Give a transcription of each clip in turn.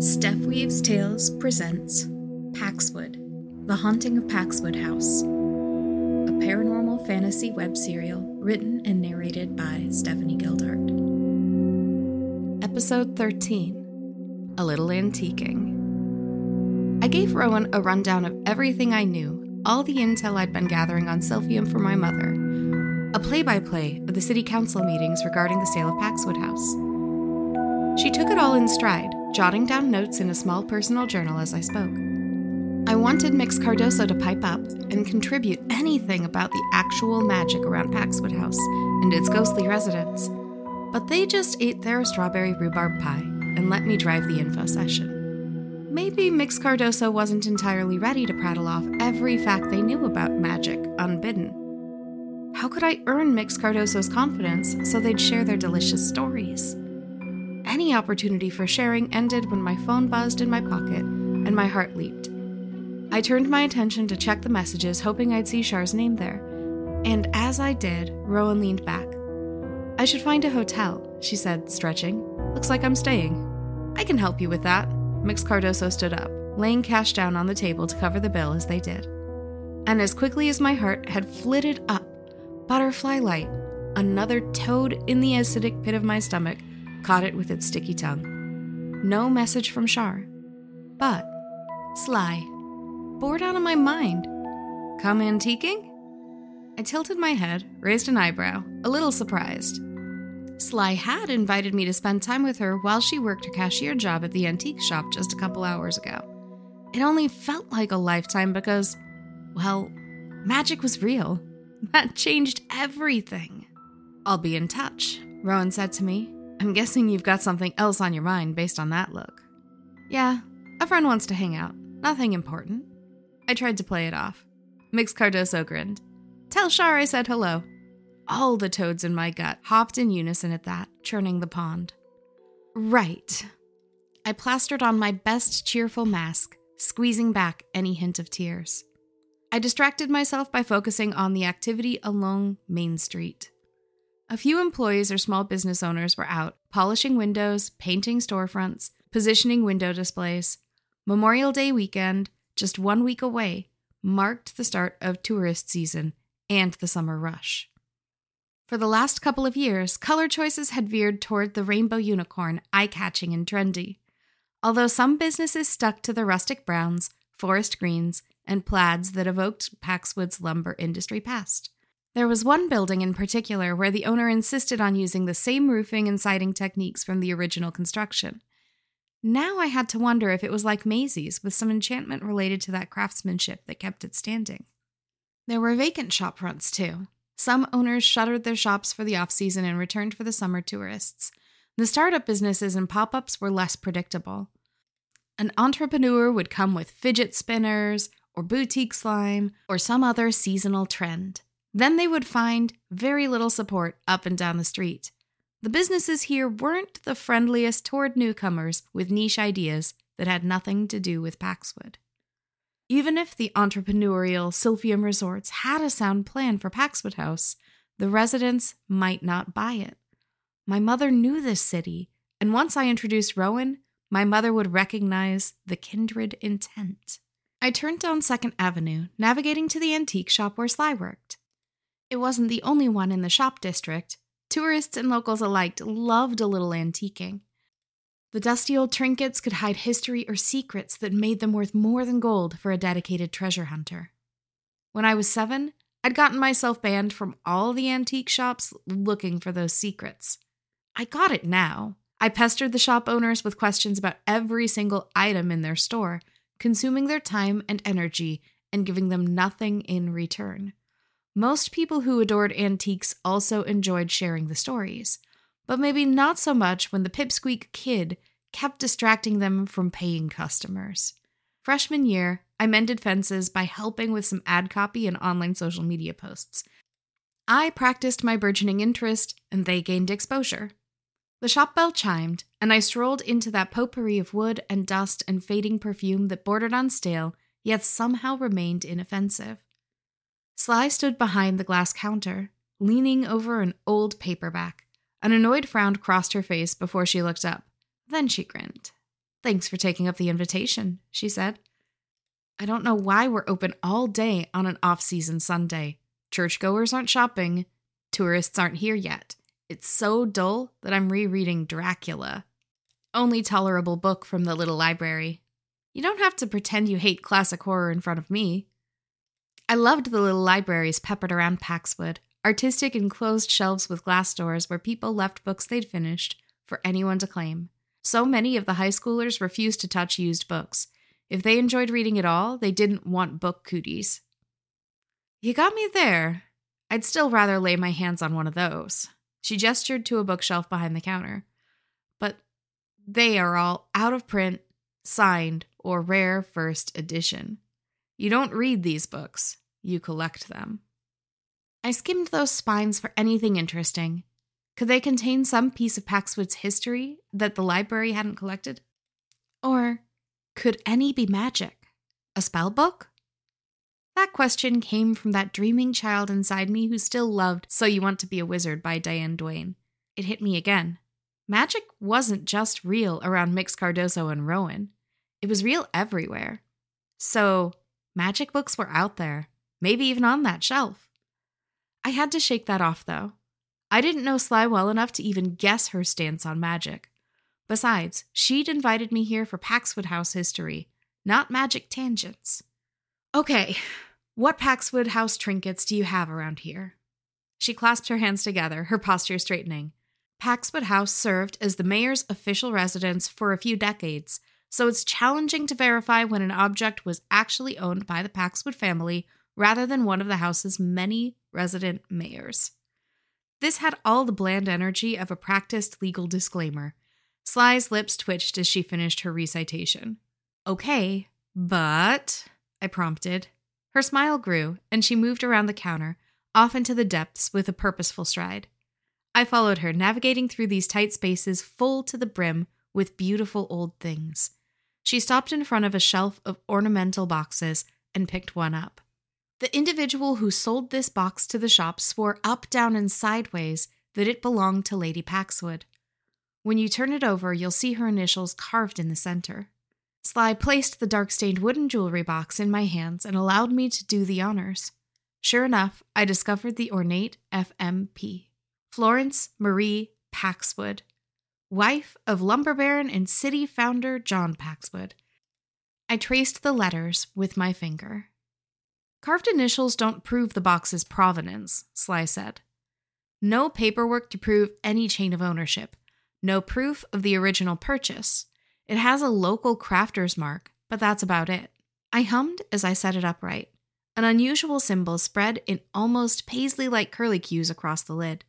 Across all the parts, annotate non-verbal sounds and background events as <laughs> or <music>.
Steph Weaves Tales presents Paxwood, The Haunting of Paxwood House, a paranormal fantasy web serial written and narrated by Stephanie Gildart. Episode 13 A Little Antiquing. I gave Rowan a rundown of everything I knew, all the intel I'd been gathering on Silphium for my mother, a play by play of the city council meetings regarding the sale of Paxwood House. She took it all in stride jotting down notes in a small personal journal as I spoke. I wanted Mix Cardoso to pipe up and contribute anything about the actual magic around Paxwood House and its ghostly residents, but they just ate their strawberry rhubarb pie and let me drive the info session. Maybe Mix Cardoso wasn't entirely ready to prattle off every fact they knew about magic unbidden. How could I earn Mix Cardoso's confidence so they'd share their delicious stories? Opportunity for sharing ended when my phone buzzed in my pocket and my heart leaped. I turned my attention to check the messages, hoping I'd see Char's name there. And as I did, Rowan leaned back. I should find a hotel, she said, stretching. Looks like I'm staying. I can help you with that. Mix Cardoso stood up, laying cash down on the table to cover the bill as they did. And as quickly as my heart had flitted up, butterfly light, another toad in the acidic pit of my stomach, caught it with its sticky tongue. No message from Char. But, Sly, bored out of my mind. Come antiquing? I tilted my head, raised an eyebrow, a little surprised. Sly had invited me to spend time with her while she worked her cashier job at the antique shop just a couple hours ago. It only felt like a lifetime because, well, magic was real. <laughs> That changed everything. I'll be in touch, Rowan said to me, I'm guessing you've got something else on your mind based on that look. Yeah, a friend wants to hang out. Nothing important. I tried to play it off. Mix Cardoso grinned. Tell Char I said hello. All the toads in my gut hopped in unison at that, churning the pond. Right. I plastered on my best cheerful mask, squeezing back any hint of tears. I distracted myself by focusing on the activity along Main Street. A few employees or small business owners were out, polishing windows, painting storefronts, positioning window displays. Memorial Day weekend, just one week away, marked the start of tourist season and the summer rush. For the last couple of years, color choices had veered toward the rainbow unicorn, eye catching and trendy. Although some businesses stuck to the rustic browns, forest greens, and plaids that evoked Paxwood's lumber industry past. There was one building in particular where the owner insisted on using the same roofing and siding techniques from the original construction. Now I had to wonder if it was like Maisie's, with some enchantment related to that craftsmanship that kept it standing. There were vacant shop fronts too. Some owners shuttered their shops for the off season and returned for the summer tourists. The startup businesses and pop ups were less predictable. An entrepreneur would come with fidget spinners, or boutique slime, or some other seasonal trend. Then they would find very little support up and down the street. The businesses here weren't the friendliest toward newcomers with niche ideas that had nothing to do with Paxwood. Even if the entrepreneurial Silphium Resorts had a sound plan for Paxwood House, the residents might not buy it. My mother knew this city, and once I introduced Rowan, my mother would recognize the kindred intent. I turned down Second Avenue, navigating to the antique shop where Sly worked. It wasn't the only one in the shop district. Tourists and locals alike loved a little antiquing. The dusty old trinkets could hide history or secrets that made them worth more than gold for a dedicated treasure hunter. When I was seven, I'd gotten myself banned from all the antique shops looking for those secrets. I got it now. I pestered the shop owners with questions about every single item in their store, consuming their time and energy and giving them nothing in return. Most people who adored antiques also enjoyed sharing the stories, but maybe not so much when the pipsqueak kid kept distracting them from paying customers. Freshman year, I mended fences by helping with some ad copy and online social media posts. I practiced my burgeoning interest, and they gained exposure. The shop bell chimed, and I strolled into that potpourri of wood and dust and fading perfume that bordered on stale, yet somehow remained inoffensive. Sly stood behind the glass counter, leaning over an old paperback. An annoyed frown crossed her face before she looked up. Then she grinned. Thanks for taking up the invitation, she said. I don't know why we're open all day on an off season Sunday. Churchgoers aren't shopping, tourists aren't here yet. It's so dull that I'm rereading Dracula. Only tolerable book from the little library. You don't have to pretend you hate classic horror in front of me. I loved the little libraries peppered around Paxwood, artistic enclosed shelves with glass doors where people left books they'd finished for anyone to claim. So many of the high schoolers refused to touch used books. If they enjoyed reading at all, they didn't want book cooties. You got me there. I'd still rather lay my hands on one of those. She gestured to a bookshelf behind the counter. But they are all out of print, signed, or rare first edition. You don't read these books, you collect them. I skimmed those spines for anything interesting. Could they contain some piece of Paxwood's history that the library hadn't collected? Or could any be magic? A spell book? That question came from that dreaming child inside me who still loved So You Want to Be a Wizard by Diane Duane. It hit me again. Magic wasn't just real around Mix Cardoso and Rowan, it was real everywhere. So, magic books were out there, maybe even on that shelf. I had to shake that off, though. I didn't know Sly well enough to even guess her stance on magic. Besides, she'd invited me here for Paxwood House history, not magic tangents. Okay, what Paxwood House trinkets do you have around here? She clasped her hands together, her posture straightening. Paxwood House served as the mayor's official residence for a few decades, so it's challenging to verify when an object was actually owned by the Paxwood family rather than one of the house's many resident mayors. This had all the bland energy of a practiced legal disclaimer. Sly's lips twitched as she finished her recitation. Okay, but, I prompted. Her smile grew, and she moved around the counter, off into the depths with a purposeful stride. I followed her, navigating through these tight spaces full to the brim with beautiful old things. She stopped in front of a shelf of ornamental boxes and picked one up. The individual who sold this box to the shop swore up, down, and sideways that it belonged to Lady Paxwood. When you turn it over, you'll see her initials carved in the center. Sly placed the dark stained wooden jewelry box in my hands and allowed me to do the honors. Sure enough, I discovered the ornate FMP Florence Marie Paxwood, wife of lumber baron and city founder John Paxwood. I traced the letters with my finger. Carved initials don't prove the box's provenance, Sly said. No paperwork to prove any chain of ownership, no proof of the original purchase. It has a local crafter's mark, but that's about it. I hummed as I set it upright. An unusual symbol spread in almost paisley like curlicues across the lid.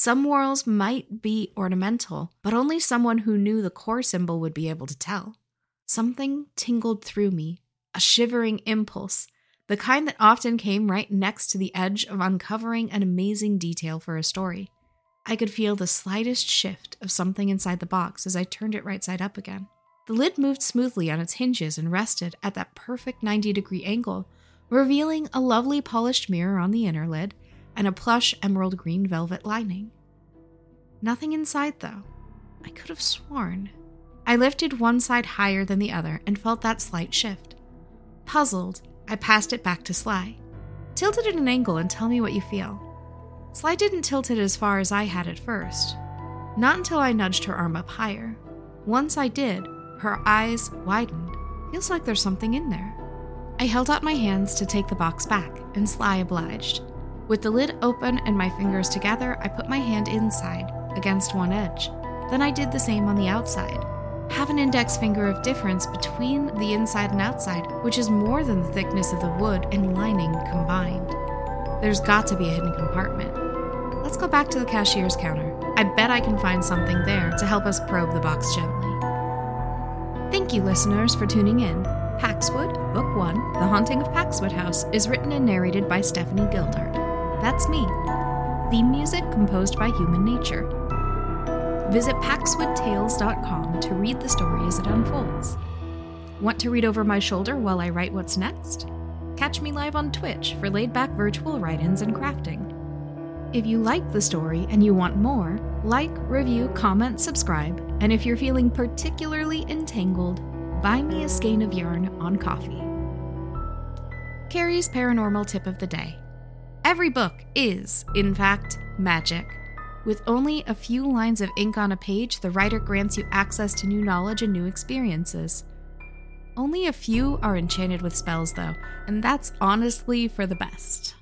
Some whorls might be ornamental, but only someone who knew the core symbol would be able to tell. Something tingled through me, a shivering impulse, the kind that often came right next to the edge of uncovering an amazing detail for a story. I could feel the slightest shift of something inside the box as I turned it right side up again. The lid moved smoothly on its hinges and rested at that perfect 90 degree angle, revealing a lovely polished mirror on the inner lid and a plush emerald green velvet lining. Nothing inside, though. I could have sworn. I lifted one side higher than the other and felt that slight shift. Puzzled, I passed it back to Sly. Tilt it at an angle and tell me what you feel. Sly didn't tilt it as far as I had at first. Not until I nudged her arm up higher. Once I did, her eyes widened. Feels like there's something in there. I held out my hands to take the box back, and Sly obliged. With the lid open and my fingers together, I put my hand inside, against one edge. Then I did the same on the outside have an index finger of difference between the inside and outside, which is more than the thickness of the wood and lining combined. There's got to be a hidden compartment. Let's go back to the cashier's counter. I bet I can find something there to help us probe the box gently. Thank you, listeners, for tuning in. Paxwood, Book 1, The Haunting of Paxwood House, is written and narrated by Stephanie Gildart. That's me. Theme music composed by Human Nature. Visit paxwoodtales.com to read the story as it unfolds. Want to read over my shoulder while I write what's next? Catch me live on Twitch for laid back virtual write ins and crafting. If you like the story and you want more, like, review, comment, subscribe, And if you're feeling particularly entangled, buy me a skein of yarn on Ko-fi. Kerry's paranormal tip of the day. Every book is, in fact, magic. With only a few lines of ink on a page, the writer grants you access to new knowledge and new experiences. Only a few are enchanted with spells, though, and that's honestly for the best.